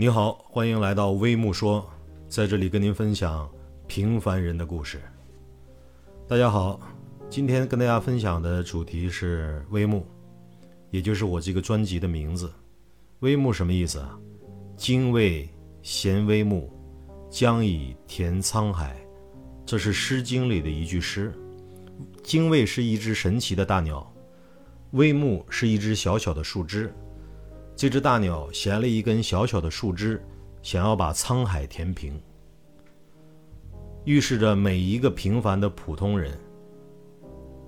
你好，欢迎来到微木说，在这里跟您分享平凡人的故事。大家好，今天跟大家分享的主题是微木，也就是我这个专辑的名字。微木什么意思啊？精卫衔微木，将以填沧海。这是《诗经》里的一句诗。精卫是一只神奇的大鸟，微木是一只小小的树枝。这只大鸟衔了一根小小的树枝，想要把沧海填平，预示着每一个平凡的普通人，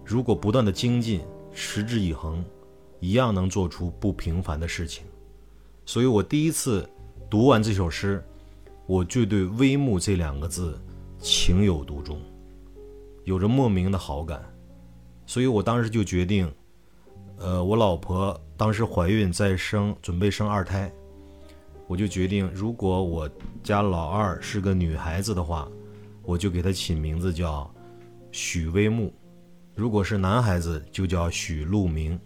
如果不断的精进，持之以恒，一样能做出不平凡的事情。所以我第一次读完这首诗，我就对“微木”这两个字情有独钟，有着莫名的好感。所以我当时就决定，呃，我老婆。当时怀孕在生，准备生二胎，我就决定，如果我家老二是个女孩子的话，我就给她起名字叫许微木；如果是男孩子，就叫许路明。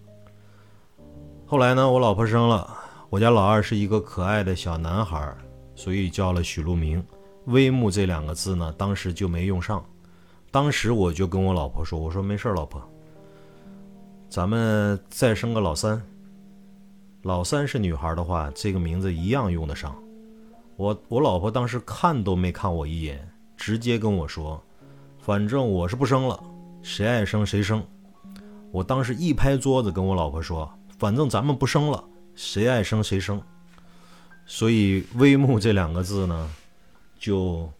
后来呢，我老婆生了，我家老二是一个可爱的小男孩，所以叫了许路明。微木这两个字呢，当时就没用上。当时我就跟我老婆说：“我说没事老婆，咱们再生个老三。”老三是女孩的话，这个名字一样用得上。我我老婆当时看都没看我一眼，直接跟我说：“反正我是不生了，谁爱生谁生。”我当时一拍桌子跟我老婆说：“反正咱们不生了，谁爱生谁生。”所以“微木”这两个字呢，就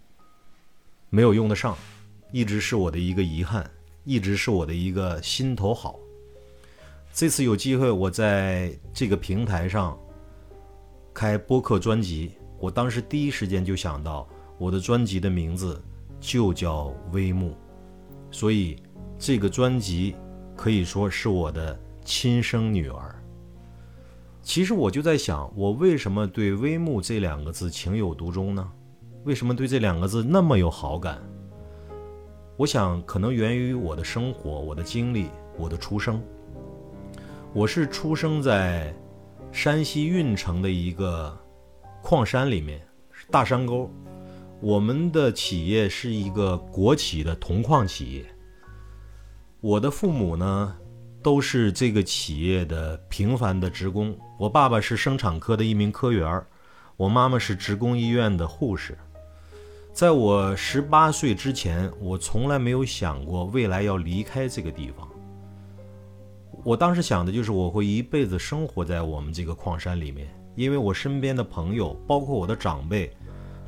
没有用得上，一直是我的一个遗憾，一直是我的一个心头好。这次有机会，我在这个平台上开播客专辑，我当时第一时间就想到，我的专辑的名字就叫微木，所以这个专辑可以说是我的亲生女儿。其实我就在想，我为什么对微木这两个字情有独钟呢？为什么对这两个字那么有好感？我想，可能源于我的生活、我的经历、我的出生。我是出生在山西运城的一个矿山里面，大山沟。我们的企业是一个国企的铜矿企业。我的父母呢，都是这个企业的平凡的职工。我爸爸是生产科的一名科员，我妈妈是职工医院的护士。在我十八岁之前，我从来没有想过未来要离开这个地方。我当时想的就是我会一辈子生活在我们这个矿山里面，因为我身边的朋友，包括我的长辈，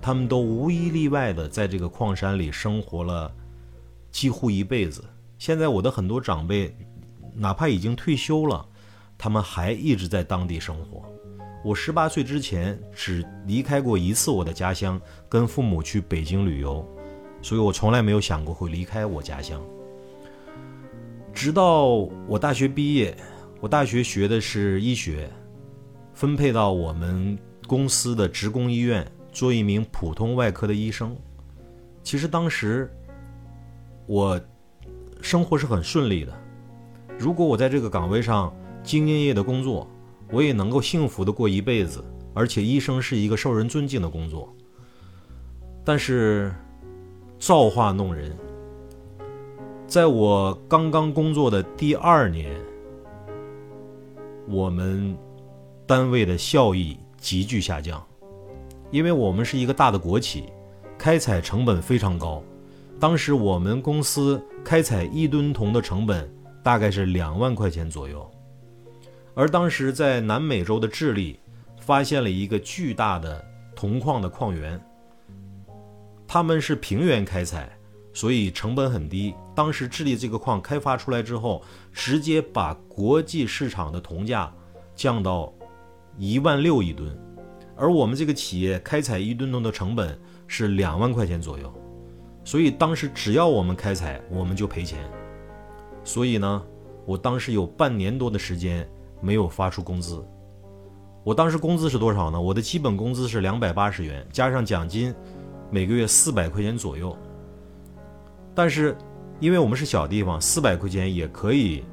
他们都无一例外的在这个矿山里生活了几乎一辈子。现在我的很多长辈，哪怕已经退休了，他们还一直在当地生活。我十八岁之前只离开过一次我的家乡，跟父母去北京旅游，所以我从来没有想过会离开我家乡。直到我大学毕业，我大学学的是医学，分配到我们公司的职工医院做一名普通外科的医生。其实当时我生活是很顺利的，如果我在这个岗位上兢兢业业的工作，我也能够幸福的过一辈子。而且医生是一个受人尊敬的工作。但是造化弄人。在我刚刚工作的第二年，我们单位的效益急剧下降，因为我们是一个大的国企，开采成本非常高。当时我们公司开采一吨铜的成本大概是两万块钱左右，而当时在南美洲的智利发现了一个巨大的铜矿的矿源，他们是平原开采。所以成本很低。当时智利这个矿开发出来之后，直接把国际市场的铜价降到一万六一吨，而我们这个企业开采一吨铜的成本是两万块钱左右。所以当时只要我们开采，我们就赔钱。所以呢，我当时有半年多的时间没有发出工资。我当时工资是多少呢？我的基本工资是两百八十元，加上奖金，每个月四百块钱左右。但是，因为我们是小地方，四百块钱也可以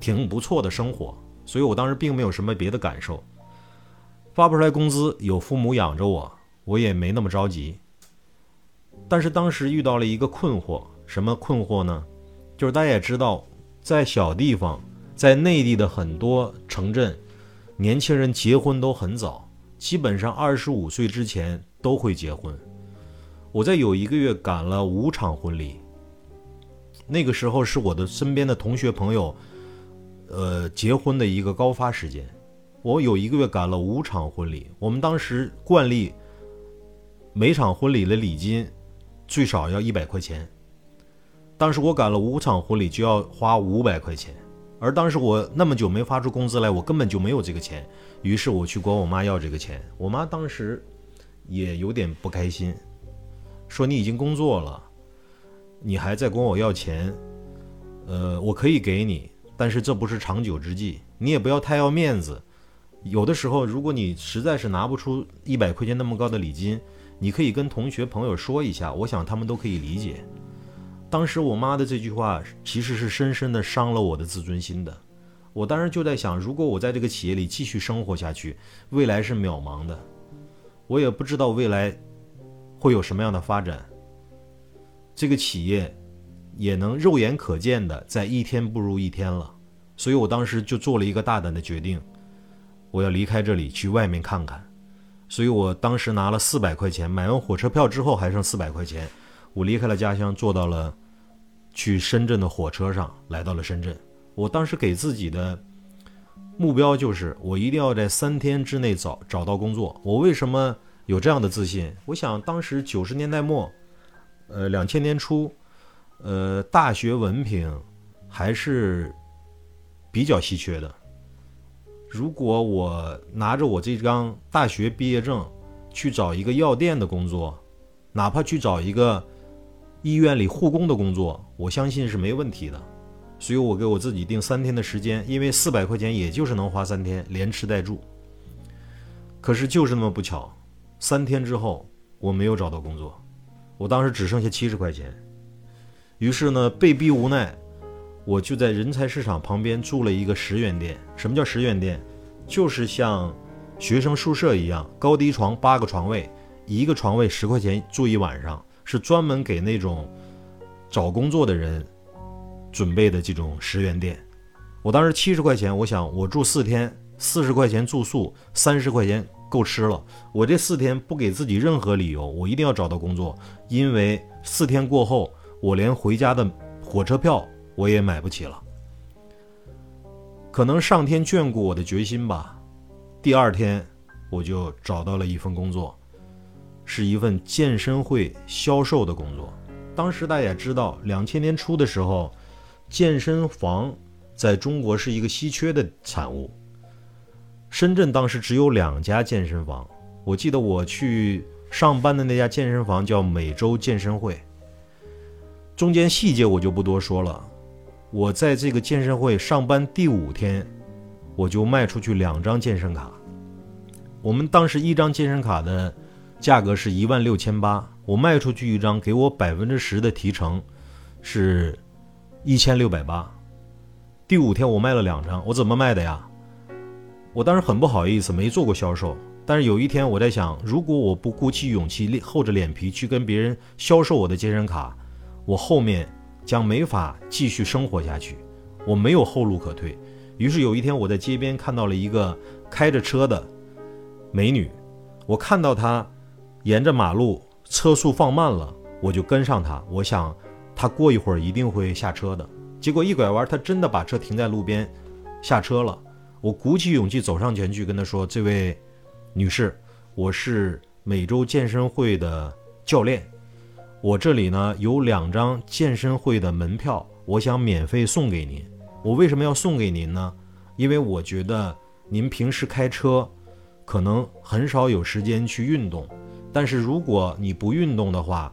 挺不错的生活，所以我当时并没有什么别的感受。发不出来工资，有父母养着我，我也没那么着急。但是当时遇到了一个困惑，什么困惑呢？就是大家也知道，在小地方，在内地的很多城镇，年轻人结婚都很早，基本上二十五岁之前都会结婚。我在有一个月赶了五场婚礼，那个时候是我的身边的同学朋友，呃，结婚的一个高发时间。我有一个月赶了五场婚礼，我们当时惯例，每场婚礼的礼金最少要一百块钱。当时我赶了五场婚礼就要花五百块钱，而当时我那么久没发出工资来，我根本就没有这个钱。于是我去管我妈要这个钱，我妈当时也有点不开心，说你已经工作了，你还在管我要钱，呃，我可以给你，但是这不是长久之计，你也不要太要面子。有的时候，如果你实在是拿不出一百块钱那么高的礼金，你可以跟同学朋友说一下，我想他们都可以理解。当时我妈的这句话其实是深深的伤了我的自尊心的。我当时就在想，如果我在这个企业里继续生活下去，未来是渺茫的，我也不知道未来会有什么样的发展。这个企业也能肉眼可见的在一天不如一天了，所以我当时就做了一个大胆的决定。我要离开这里去外面看看，所以我当时拿了四百块钱，买完火车票之后还剩四百块钱，我离开了家乡，坐到了去深圳的火车上，来到了深圳。我当时给自己的目标就是，我一定要在三天之内找找到工作。我为什么有这样的自信？我想当时九十年代末，呃，两千年初，呃，大学文凭还是比较稀缺的。如果我拿着我这张大学毕业证去找一个药店的工作，哪怕去找一个医院里护工的工作，我相信是没问题的。所以我给我自己定三天的时间，因为四百块钱也就是能花三天，连吃带住。可是就是那么不巧，三天之后我没有找到工作，我当时只剩下七十块钱。于是呢，被逼无奈。我就在人才市场旁边住了一个十元店。什么叫十元店？就是像学生宿舍一样，高低床八个床位，一个床位十块钱住一晚上，是专门给那种找工作的人准备的这种十元店。我当时七十块钱，我想我住四天，四十块钱住宿，三十块钱够吃了。我这四天不给自己任何理由，我一定要找到工作，因为四天过后，我连回家的火车票。我也买不起了，可能上天眷顾我的决心吧。第二天，我就找到了一份工作，是一份健身会销售的工作。当时大家也知道，两千年初的时候，健身房在中国是一个稀缺的产物。深圳当时只有两家健身房，我记得我去上班的那家健身房叫美洲健身会。中间细节我就不多说了。我在这个健身会上班第五天，我就卖出去两张健身卡。我们当时一张健身卡的价格是一万六千八，我卖出去一张，给我百分之十的提成，是一千六百八。第五天我卖了两张，我怎么卖的呀？我当时很不好意思，没做过销售。但是有一天我在想，如果我不鼓起勇气、厚着脸皮去跟别人销售我的健身卡，我后面。将没法继续生活下去，我没有后路可退。于是有一天，我在街边看到了一个开着车的美女，我看到她沿着马路车速放慢了，我就跟上她。我想她过一会儿一定会下车的。结果一拐弯，她真的把车停在路边下车了。我鼓起勇气走上前去跟她说：“这位女士，我是美洲健身会的教练。”我这里呢有两张健身会的门票，我想免费送给您。我为什么要送给您呢？因为我觉得您平时开车，可能很少有时间去运动。但是如果你不运动的话，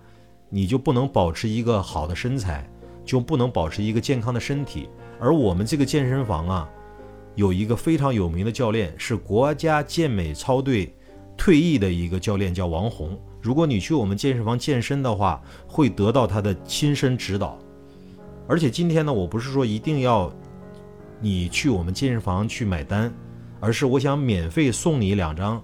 你就不能保持一个好的身材，就不能保持一个健康的身体。而我们这个健身房啊，有一个非常有名的教练，是国家健美操队退役的一个教练，叫王红。如果你去我们健身房健身的话，会得到他的亲身指导。而且今天呢，我不是说一定要你去我们健身房去买单，而是我想免费送你两张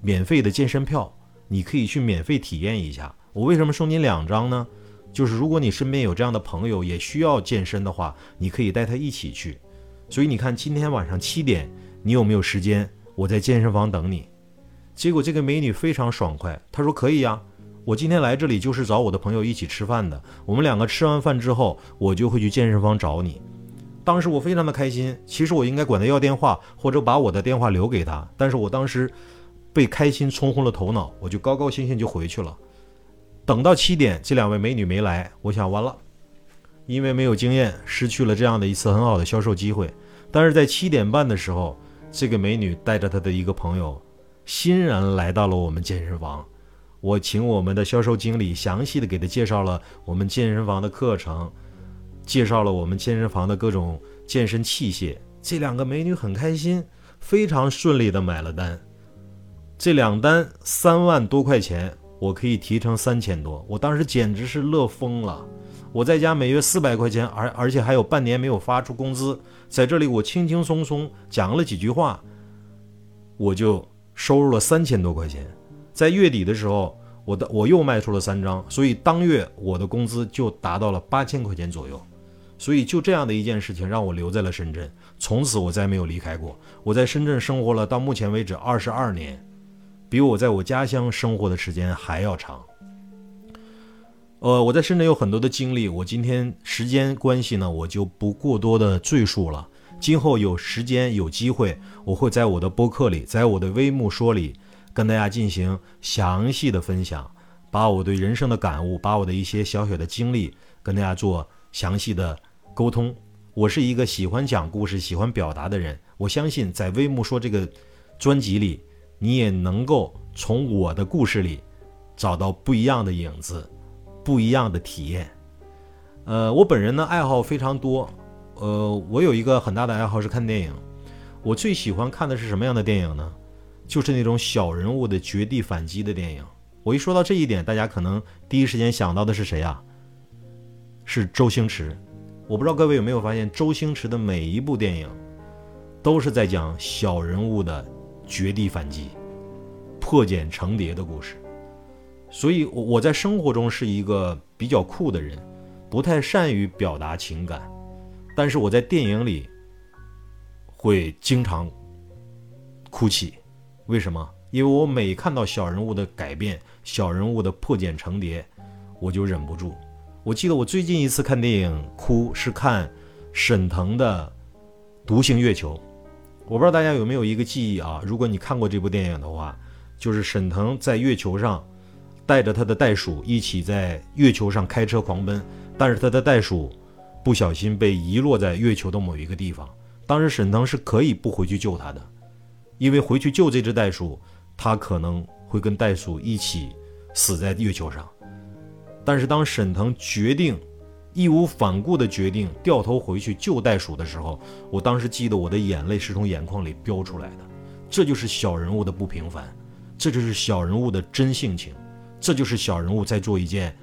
免费的健身票，你可以去免费体验一下。我为什么送你两张呢？就是如果你身边有这样的朋友也需要健身的话，你可以带他一起去。所以你看，今天晚上七点，你有没有时间？我在健身房等你。结果这个美女非常爽快，她说可以呀，我今天来这里就是找我的朋友一起吃饭的。我们两个吃完饭之后，我就会去健身房找你。当时我非常的开心，其实我应该管她要电话，或者把我的电话留给她，但是我当时被开心冲昏了头脑，我就高高兴兴就回去了。等到七点，这两位美女没来，我想完了，因为没有经验，失去了这样的一次很好的销售机会。但是在七点半的时候，这个美女带着她的一个朋友，欣然来到了我们健身房。我请我们的销售经理详细的给她介绍了我们健身房的课程，介绍了我们健身房的各种健身器械。这两个美女很开心，非常顺利的买了单。这两单三万多块钱。我可以提成三千多，我当时简直是乐疯了。我在家每月四百块钱，而而且还有半年没有发出工资，在这里我轻轻松松讲了几句话，我就收入了三千多块钱。在月底的时候，我的我又卖出了三张，所以当月我的工资就达到了八千块钱左右。所以就这样的一件事情让我留在了深圳，从此我再没有离开过。我在深圳生活了到目前为止二十二年。比我在我家乡生活的时间还要长。呃，我在深圳有很多的经历，我今天时间关系呢，我就不过多的赘述了。今后有时间有机会，我会在我的播客里，在我的微目说里，跟大家进行详细的分享，把我对人生的感悟，把我的一些小小的经历跟大家做详细的沟通。我是一个喜欢讲故事、喜欢表达的人，我相信在微目说这个专辑里。你也能够从我的故事里找到不一样的影子，不一样的体验。呃，我本人呢爱好非常多，呃，我有一个很大的爱好是看电影。我最喜欢看的是什么样的电影呢？就是那种小人物的绝地反击的电影。我一说到这一点，大家可能第一时间想到的是谁啊？是周星驰。我不知道各位有没有发现，周星驰的每一部电影都是在讲小人物的。绝地反击、破茧成蝶的故事，所以我我在生活中是一个比较酷的人，不太善于表达情感，但是我在电影里会经常哭泣。为什么？因为我每看到小人物的改变、小人物的破茧成蝶，我就忍不住。我记得我最近一次看电影哭是看沈腾的《独行月球》。我不知道大家有没有一个记忆啊？如果你看过这部电影的话，就是沈腾在月球上带着他的袋鼠一起在月球上开车狂奔，但是他的袋鼠不小心被遗落在月球的某一个地方。当时沈腾是可以不回去救他的，因为回去救这只袋鼠，他可能会跟袋鼠一起死在月球上。但是当沈腾决定。义无反顾的决定掉头回去救袋鼠的时候，我当时记得我的眼泪是从眼眶里飙出来的。这就是小人物的不平凡，这就是小人物的真性情，这就是小人物在做一件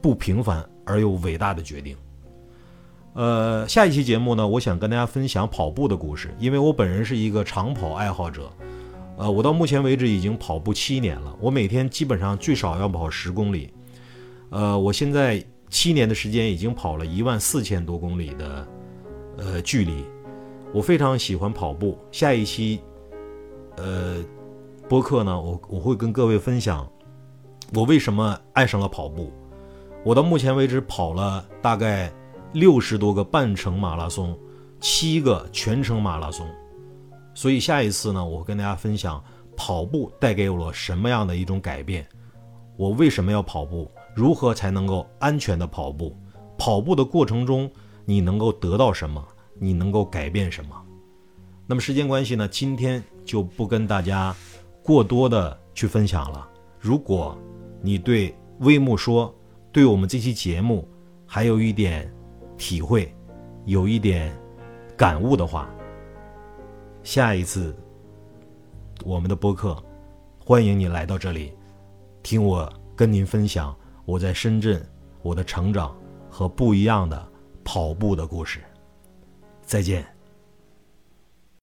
不平凡而又伟大的决定。呃，下一期节目呢，我想跟大家分享跑步的故事，因为我本人是一个长跑爱好者。呃，我到目前为止已经跑步七年了，我每天基本上最少要跑十公里。呃，我现在。七年的时间已经跑了一万四千多公里的呃距离，我非常喜欢跑步。下一期呃播客呢，我我会跟各位分享我为什么爱上了跑步。我到目前为止跑了大概六十多个半程马拉松，七个全程马拉松。所以下一次呢，我跟大家分享跑步带给我什么样的一种改变，我为什么要跑步。如何才能够安全的跑步？跑步的过程中，你能够得到什么？你能够改变什么？那么时间关系呢，今天就不跟大家过多的去分享了。如果你对微木说，对我们这期节目还有一点体会，有一点感悟的话，下一次我们的播客，欢迎你来到这里，听我跟您分享。我在深圳，我的成长和不一样的跑步的故事。再见。